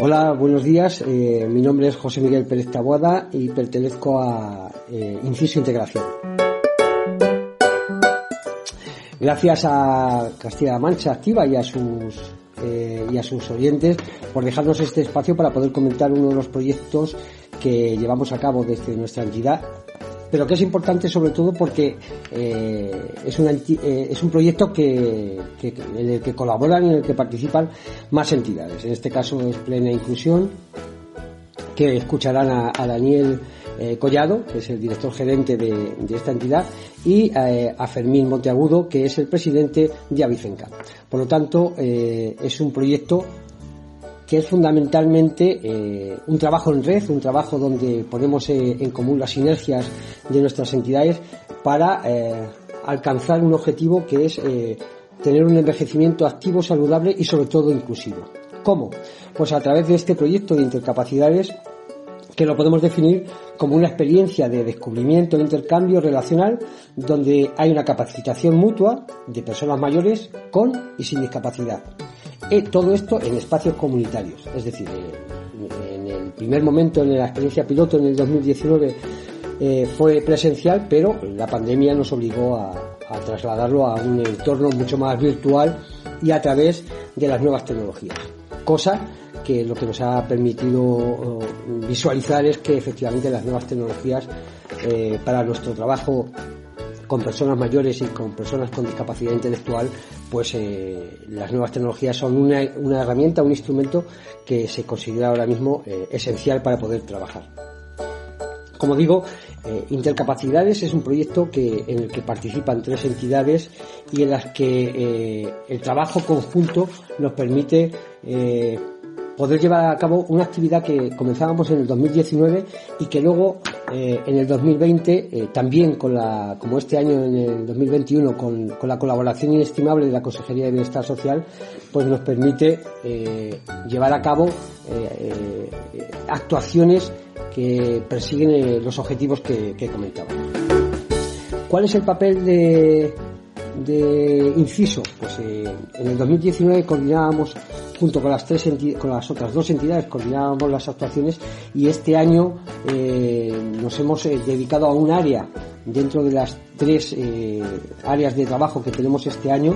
Hola, buenos días. Eh, mi nombre es José Miguel Pérez Taboada y pertenezco a eh, Inciso Integración. Gracias a Castilla-La Mancha Activa y a sus eh, y a sus oyentes por dejarnos este espacio para poder comentar uno de los proyectos que llevamos a cabo desde nuestra entidad pero que es importante sobre todo porque eh, es, eh, es un proyecto que, en el que colaboran y en el que participan más entidades. En este caso es Plena Inclusión, que escucharán a, Daniel eh, Collado, que es el director gerente de, esta entidad, y a Fermín Monteagudo, que es el presidente de Avicenca. Por lo tanto, es un proyecto que es fundamentalmente eh, un trabajo en red, un trabajo donde ponemos eh, en común las sinergias de nuestras entidades para eh, alcanzar un objetivo que es tener un envejecimiento activo, saludable y sobre todo inclusivo. ¿Cómo? Pues a través de este proyecto de intercapacidades que lo podemos definir como una experiencia de descubrimiento e intercambio relacional donde hay una capacitación mutua de personas mayores con y sin discapacidad y todo esto en espacios comunitarios. Es decir, eh, en el primer momento, en la experiencia piloto en el 2019, eh, fue presencial, pero la pandemia nos obligó a, trasladarlo a un entorno mucho más virtual y a través de las nuevas tecnologías. Cosa que lo que nos ha permitido oh, visualizar es que efectivamente las nuevas tecnologías eh, para nuestro trabajo con personas mayores y con personas con discapacidad intelectual, pues eh, las nuevas tecnologías son una, herramienta, un instrumento que se considera ahora mismo eh, esencial para poder trabajar. Como digo, eh, Intercapacidades es un proyecto que, en el que participan tres entidades y en las que el trabajo conjunto nos permite poder llevar a cabo una actividad que comenzábamos en el 2019 y que luego eh, en el 2020, eh, también con la, como este año en el 2021, con, con, la colaboración inestimable de la Consejería de Bienestar Social, pues nos permite eh, llevar a cabo actuaciones que persiguen los objetivos que, que comentaba. ¿Cuál es el papel de, de inciso, pues eh, en el 2019 coordinábamos junto con las tres con las otras dos entidades coordinábamos las actuaciones y este año eh, nos hemos eh, dedicado a un área dentro de las tres áreas de trabajo que tenemos este año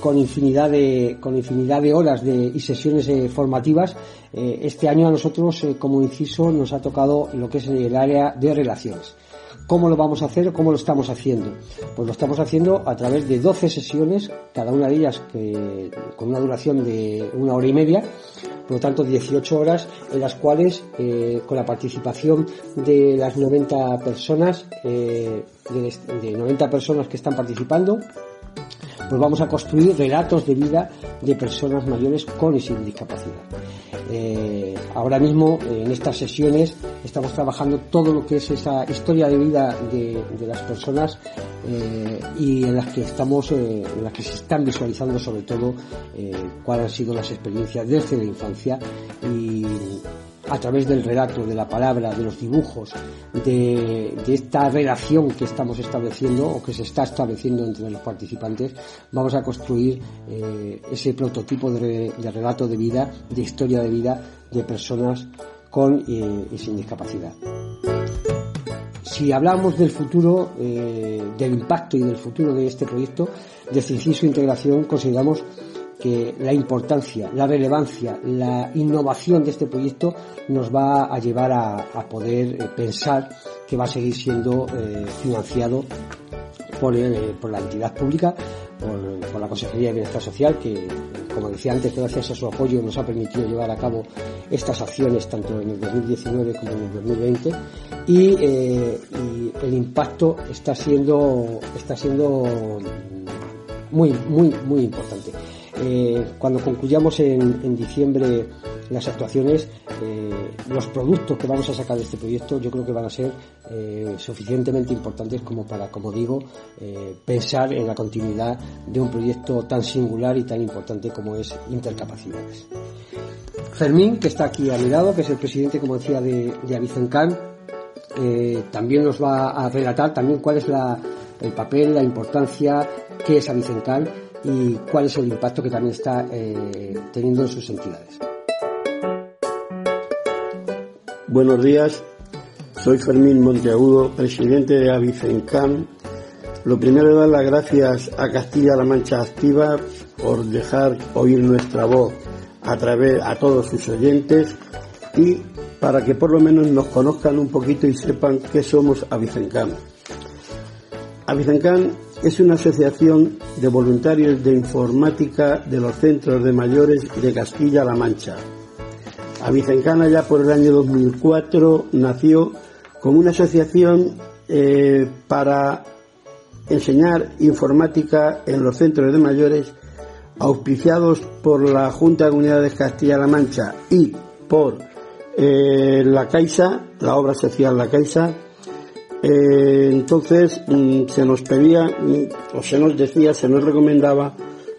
con infinidad de con infinidad de horas de, y sesiones formativas. Este año a nosotros como inciso nos ha tocado lo que es el área de relaciones ¿Cómo lo vamos a hacer cómo lo estamos haciendo? Pues lo estamos haciendo a través de 12 sesiones, cada una de ellas con una duración de una hora y media, por lo tanto 18 horas en las cuales eh, con la participación de las 90 personas, eh, de, 90 personas que están participando, pues vamos a construir relatos de vida de personas mayores con y sin discapacidad. Eh, ahora mismo en estas sesiones estamos trabajando todo lo que es esa historia de vida de, las personas eh, y en las que estamos, eh, en las que se están visualizando sobre todo cuáles han sido las experiencias desde la infancia y a través del relato, de la palabra, de los dibujos, de, esta relación que estamos estableciendo o que se está estableciendo entre los participantes, vamos a construir eh, ese prototipo de, relato de vida, de historia de vida de personas con eh, y sin discapacidad. Si hablamos del futuro, eh, del impacto y del futuro de este proyecto, de Inciso Integración, consideramos que la importancia, la relevancia, la innovación de este proyecto nos va a llevar a, poder eh, pensar que va a seguir siendo eh, financiado por, eh, por, la entidad pública, por, la Consejería de Bienestar Social, que, como decía antes, gracias a su apoyo nos ha permitido llevar a cabo estas acciones tanto en el 2019 como en el 2020 y, y el impacto está siendo está siendo muy muy muy importante eh, cuando concluyamos en, diciembre las actuaciones, eh, los productos que vamos a sacar de este proyecto yo creo que van a ser eh, suficientemente importantes como para, como digo, pensar en la continuidad de un proyecto tan singular y tan importante como es Intercapacidades. Fermín, que está aquí a mi lado, que es el presidente, como decía, de, de Avicencan, también nos va a relatar también cuál es el papel, la importancia, qué es Avicencan y cuál es el impacto que también está eh, teniendo en sus entidades. Buenos días, soy Fermín Monteagudo, presidente de Avicencam. Lo primero es dar las gracias a Castilla-La Mancha Activa por dejar oír nuestra voz a través a todos sus oyentes y para que por lo menos nos conozcan un poquito y sepan qué somos Avicencam. Avicencam es una asociación de voluntarios de informática de los centros de mayores de Castilla-La Mancha. Avicencana ya por el año 2004 nació como una asociación eh, para enseñar informática en los centros de mayores auspiciados por la Junta de Unidades Castilla-La Mancha y por eh, la Caixa, la obra social La Caixa, eh, entonces mm, se nos pedía, mm, o se nos decía, se nos recomendaba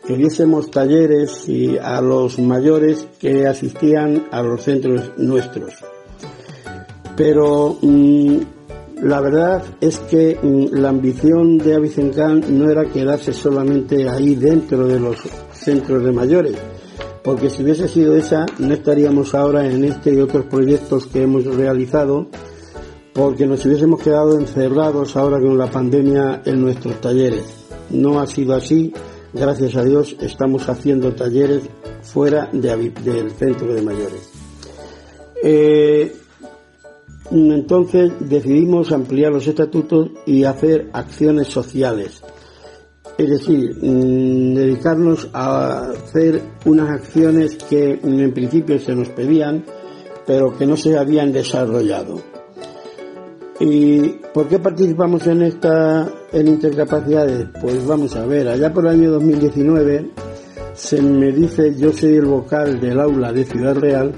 que diésemos talleres a los mayores que asistían a los centros nuestros. Pero mm, la verdad es que la ambición de Avicencan no era quedarse solamente ahí dentro de los centros de mayores, porque si hubiese sido esa, no estaríamos ahora en este y otros proyectos que hemos realizado porque nos hubiésemos quedado encerrados ahora con la pandemia en nuestros talleres. No ha sido así, gracias a Dios estamos haciendo talleres fuera del centro de mayores. Eh, entonces decidimos ampliar los estatutos y hacer acciones sociales. Es decir, mm, dedicarnos a hacer unas acciones que en principio se nos pedían, pero que no se habían desarrollado. ¿Y por qué participamos en esta en intercapacidades? Pues vamos a ver, allá por el año 2019 se me dice, yo soy el vocal del aula de Ciudad Real,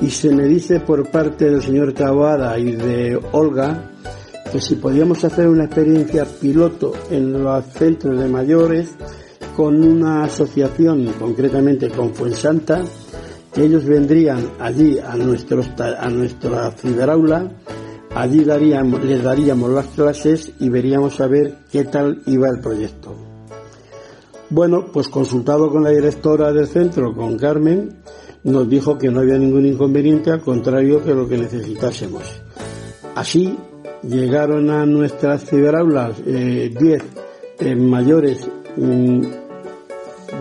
y se me dice por parte del señor Taboada y de Olga que si podíamos hacer una experiencia piloto en los centros de mayores con una asociación, concretamente con Fuensanta, que ellos vendrían allí a, nuestros, a nuestra ciberaula Allí daríamos, les daríamos las clases y veríamos a ver qué tal iba el proyecto. Bueno, pues consultado con la directora del centro, con Carmen, nos dijo que no había ningún inconveniente, al contrario que lo que necesitásemos. Así llegaron a nuestras ciberaulas 10 eh, eh, mayores mm,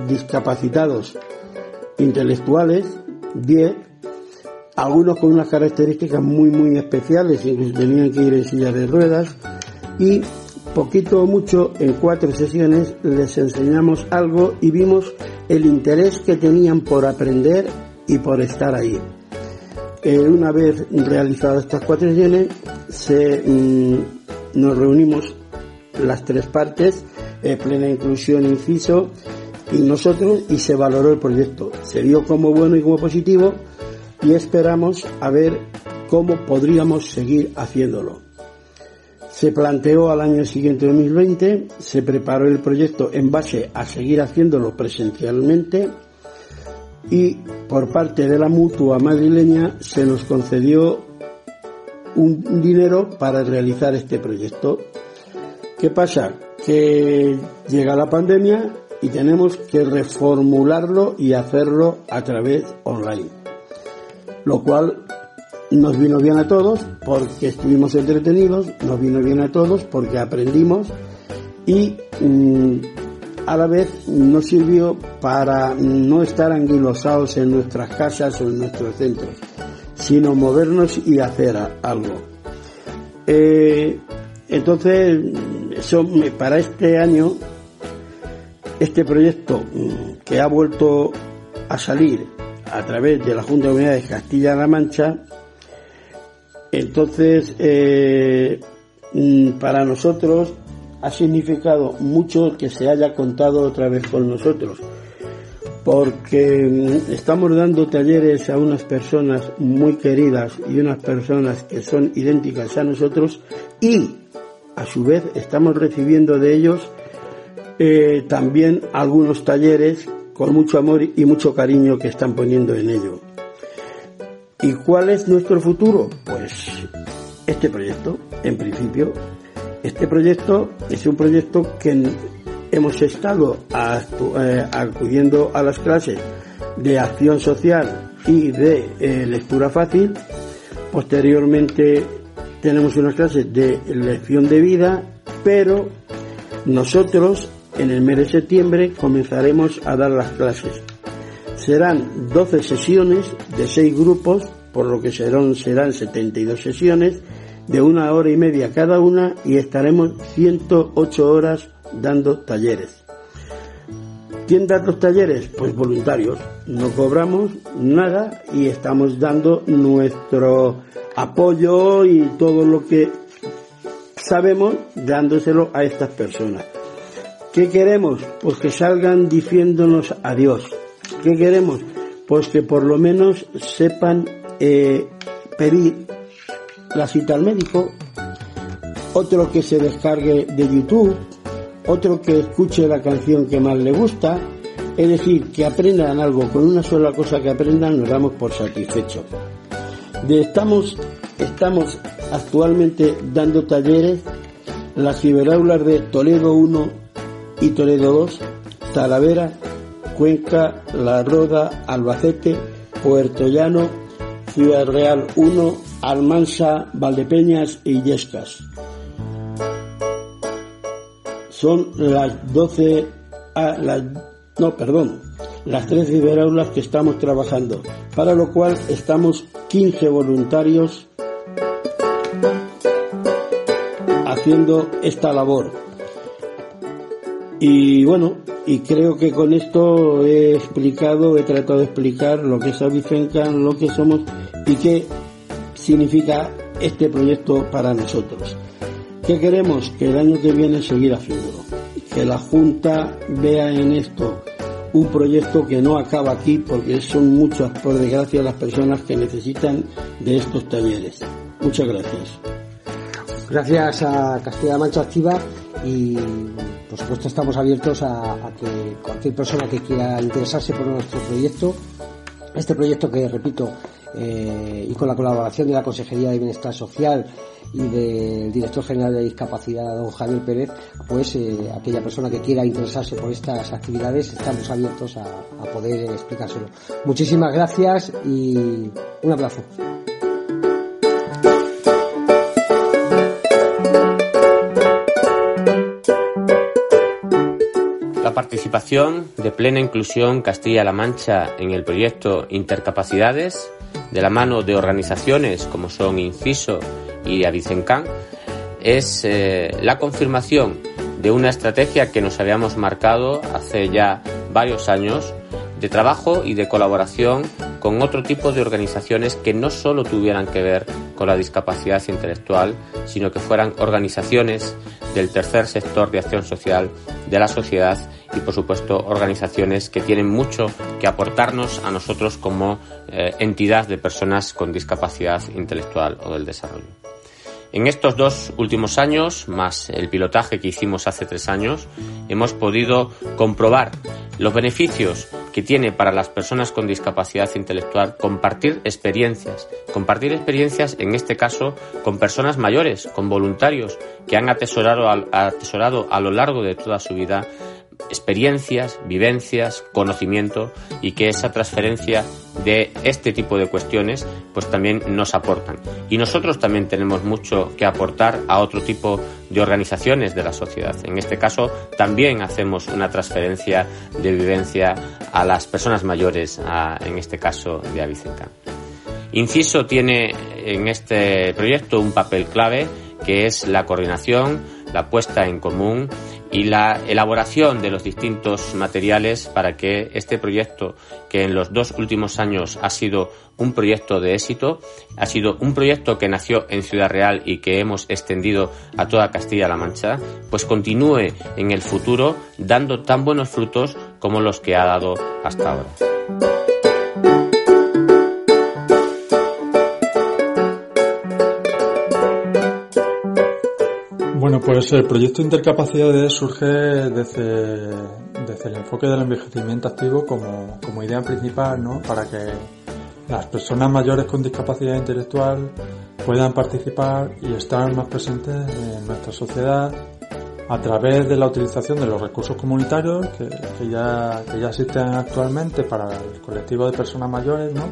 discapacitados intelectuales, 10 algunos con unas características muy muy especiales, incluso tenían que ir en sillas de ruedas y poquito o mucho en cuatro sesiones les enseñamos algo y vimos el interés que tenían por aprender y por estar ahí. Eh, una vez realizadas estas cuatro sesiones, se, mm, nos reunimos las tres partes, eh, plena inclusión, inciso, y nosotros, y se valoró el proyecto. Se vio como bueno y como positivo, y esperamos a ver cómo podríamos seguir haciéndolo. Se planteó al año siguiente 2020, se preparó el proyecto en base a seguir haciéndolo presencialmente y por parte de la mutua madrileña se nos concedió un dinero para realizar este proyecto. ¿Qué pasa? Que llega la pandemia y tenemos que reformularlo y hacerlo a través online lo cual nos vino bien a todos porque estuvimos entretenidos, nos vino bien a todos porque aprendimos y mm, a la vez nos sirvió para no estar anguilosados en nuestras casas o en nuestros centros, sino movernos y hacer algo. Eh, entonces, para este año, este proyecto mm, que ha vuelto a salir a través de la Junta de Unidades Castilla-La Mancha. Entonces, eh, mm, para nosotros ha significado mucho que se haya contado otra vez con nosotros, porque mm, estamos dando talleres a unas personas muy queridas y unas personas que son idénticas a nosotros y a su vez estamos recibiendo de ellos eh, también algunos talleres con mucho amor y mucho cariño que están poniendo en ello. ¿Y cuál es nuestro futuro? Pues este proyecto, en principio, este proyecto es un proyecto que hemos estado eh, acudiendo a las clases de acción social y de eh, lectura fácil. Posteriormente tenemos unas clases de lección de vida, pero nosotros en el mes de septiembre comenzaremos a dar las clases. Serán 12 sesiones de 6 grupos, por lo que serán, serán 72 sesiones de una hora y media cada una y estaremos 108 horas dando talleres. ¿Quién da los talleres? Pues voluntarios. No cobramos nada y estamos dando nuestro apoyo y todo lo que sabemos dándoselo a estas personas. ¿Qué queremos? Pues que salgan diciéndonos adiós. ¿Qué queremos? Pues que por lo menos sepan eh, pedir la cita al médico, otro que se descargue de YouTube, otro que escuche la canción que más le gusta, es decir, que aprendan algo, con una sola cosa que aprendan nos damos por satisfechos. Estamos, estamos actualmente dando talleres las ciberaulas de Toledo 1 y Toledo 2, Talavera, Cuenca, La Roda, Albacete, Puerto Llano, Ciudad Real 1, Almansa, Valdepeñas y Yescas. Son las 12, a las, no, perdón, las tres ciberaulas que estamos trabajando, para lo cual estamos 15 voluntarios haciendo esta labor. Y bueno, y creo que con esto he explicado, he tratado de explicar lo que es Avicencan, lo que somos y qué significa este proyecto para nosotros. ¿Qué queremos? Que el año que viene seguir haciéndolo. Que la Junta vea en esto un proyecto que no acaba aquí porque son muchas, por desgracia, las personas que necesitan de estos talleres. Muchas gracias. Gracias a Castilla-La Mancha Activa y por supuesto estamos abiertos a, que cualquier persona que quiera interesarse por nuestro proyecto, este proyecto que repito eh, y con la colaboración de la Consejería de Bienestar Social y del director general de discapacidad, don Javier Pérez, pues eh, aquella persona que quiera interesarse por estas actividades, estamos abiertos a, a poder explicárselo. Muchísimas gracias y un abrazo. Participación de plena inclusión Castilla-La Mancha en el proyecto Intercapacidades, de la mano de organizaciones como son Inciso y Avicencan, es eh, la confirmación de una estrategia que nos habíamos marcado hace ya varios años de trabajo y de colaboración con otro tipo de organizaciones que no solo tuvieran que ver con la discapacidad intelectual, sino que fueran organizaciones del tercer sector de acción social de la sociedad y por supuesto organizaciones que tienen mucho que aportarnos a nosotros como eh, entidad de personas con discapacidad intelectual o del desarrollo. En estos dos últimos años, más el pilotaje que hicimos hace tres años, hemos podido comprobar los beneficios que tiene para las personas con discapacidad intelectual compartir experiencias, compartir experiencias en este caso con personas mayores, con voluntarios que han atesorado, atesorado a lo largo de toda su vida experiencias, vivencias, conocimiento y que esa transferencia de este tipo de cuestiones pues también nos aportan. Y nosotros también tenemos mucho que aportar a otro tipo de organizaciones de la sociedad. En este caso también hacemos una transferencia de vivencia a las personas mayores, en este caso de Avicenca. Inciso tiene en este proyecto un papel clave que es la coordinación, la puesta en común y la elaboración de los distintos materiales para que este proyecto, que en los dos últimos años ha sido un proyecto de éxito, ha sido un proyecto que nació en Ciudad Real y que hemos extendido a toda Castilla-La Mancha, pues continúe en el futuro dando tan buenos frutos como los que ha dado hasta ahora. Bueno, pues el proyecto Intercapacidades surge desde, desde el enfoque del envejecimiento activo como, como idea principal, ¿no? Para que las personas mayores con discapacidad intelectual puedan participar y estar más presentes en nuestra sociedad a través de la utilización de los recursos comunitarios que, ya, que ya existen actualmente para el colectivo de personas mayores, ¿no?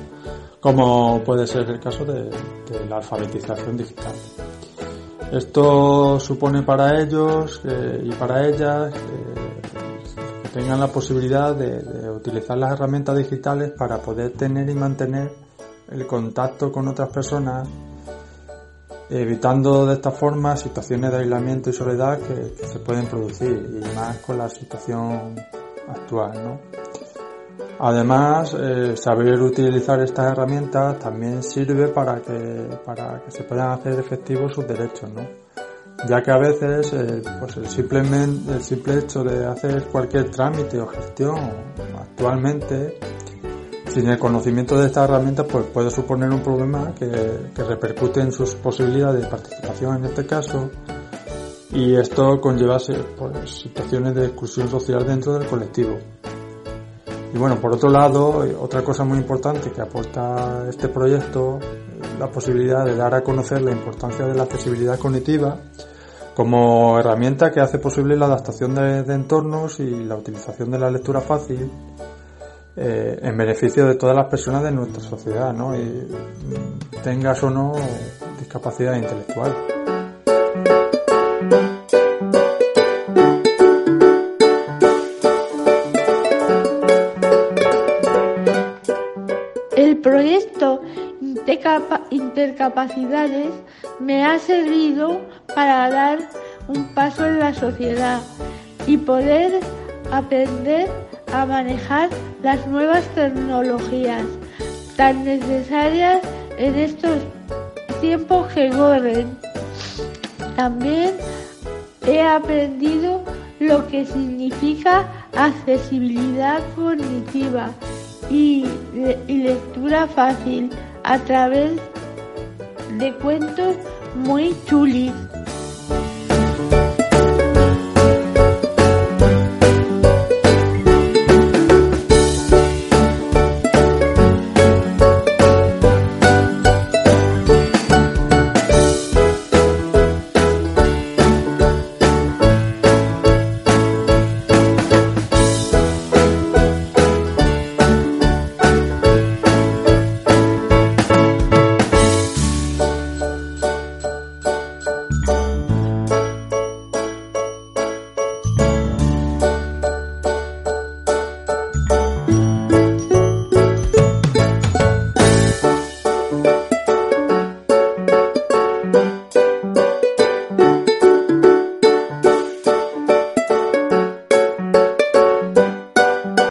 como puede ser el caso de, la alfabetización digital. Esto supone para ellos y para ellas que tengan la posibilidad de utilizar las herramientas digitales para poder tener y mantener el contacto con otras personas evitando de esta forma situaciones de aislamiento y soledad que, se pueden producir y más con la situación actual. ¿no? Además, eh, saber utilizar estas herramientas también sirve para que, para que se puedan hacer efectivos sus derechos, ¿no? ya que a veces eh, pues el, simplemente, el simple hecho de hacer cualquier trámite o gestión actualmente sin el conocimiento de estas herramientas pues puede suponer un problema que, repercute en sus posibilidades de participación en este caso y esto conlleva pues, situaciones de exclusión social dentro del colectivo. Y bueno, por otro lado, otra cosa muy importante que aporta este proyecto es la posibilidad de dar a conocer la importancia de la accesibilidad cognitiva como herramienta que hace posible la adaptación de entornos y la utilización de la lectura fácil eh, en beneficio de todas las personas de nuestra sociedad, ¿no? Y mm, tengas o no discapacidad intelectual. Intercapacidades me ha servido para dar un paso en la sociedad y poder aprender a manejar las nuevas tecnologías tan necesarias en estos tiempos que corren. También he aprendido lo que significa accesibilidad cognitiva y, lectura fácil a través de cuentos muy chulis.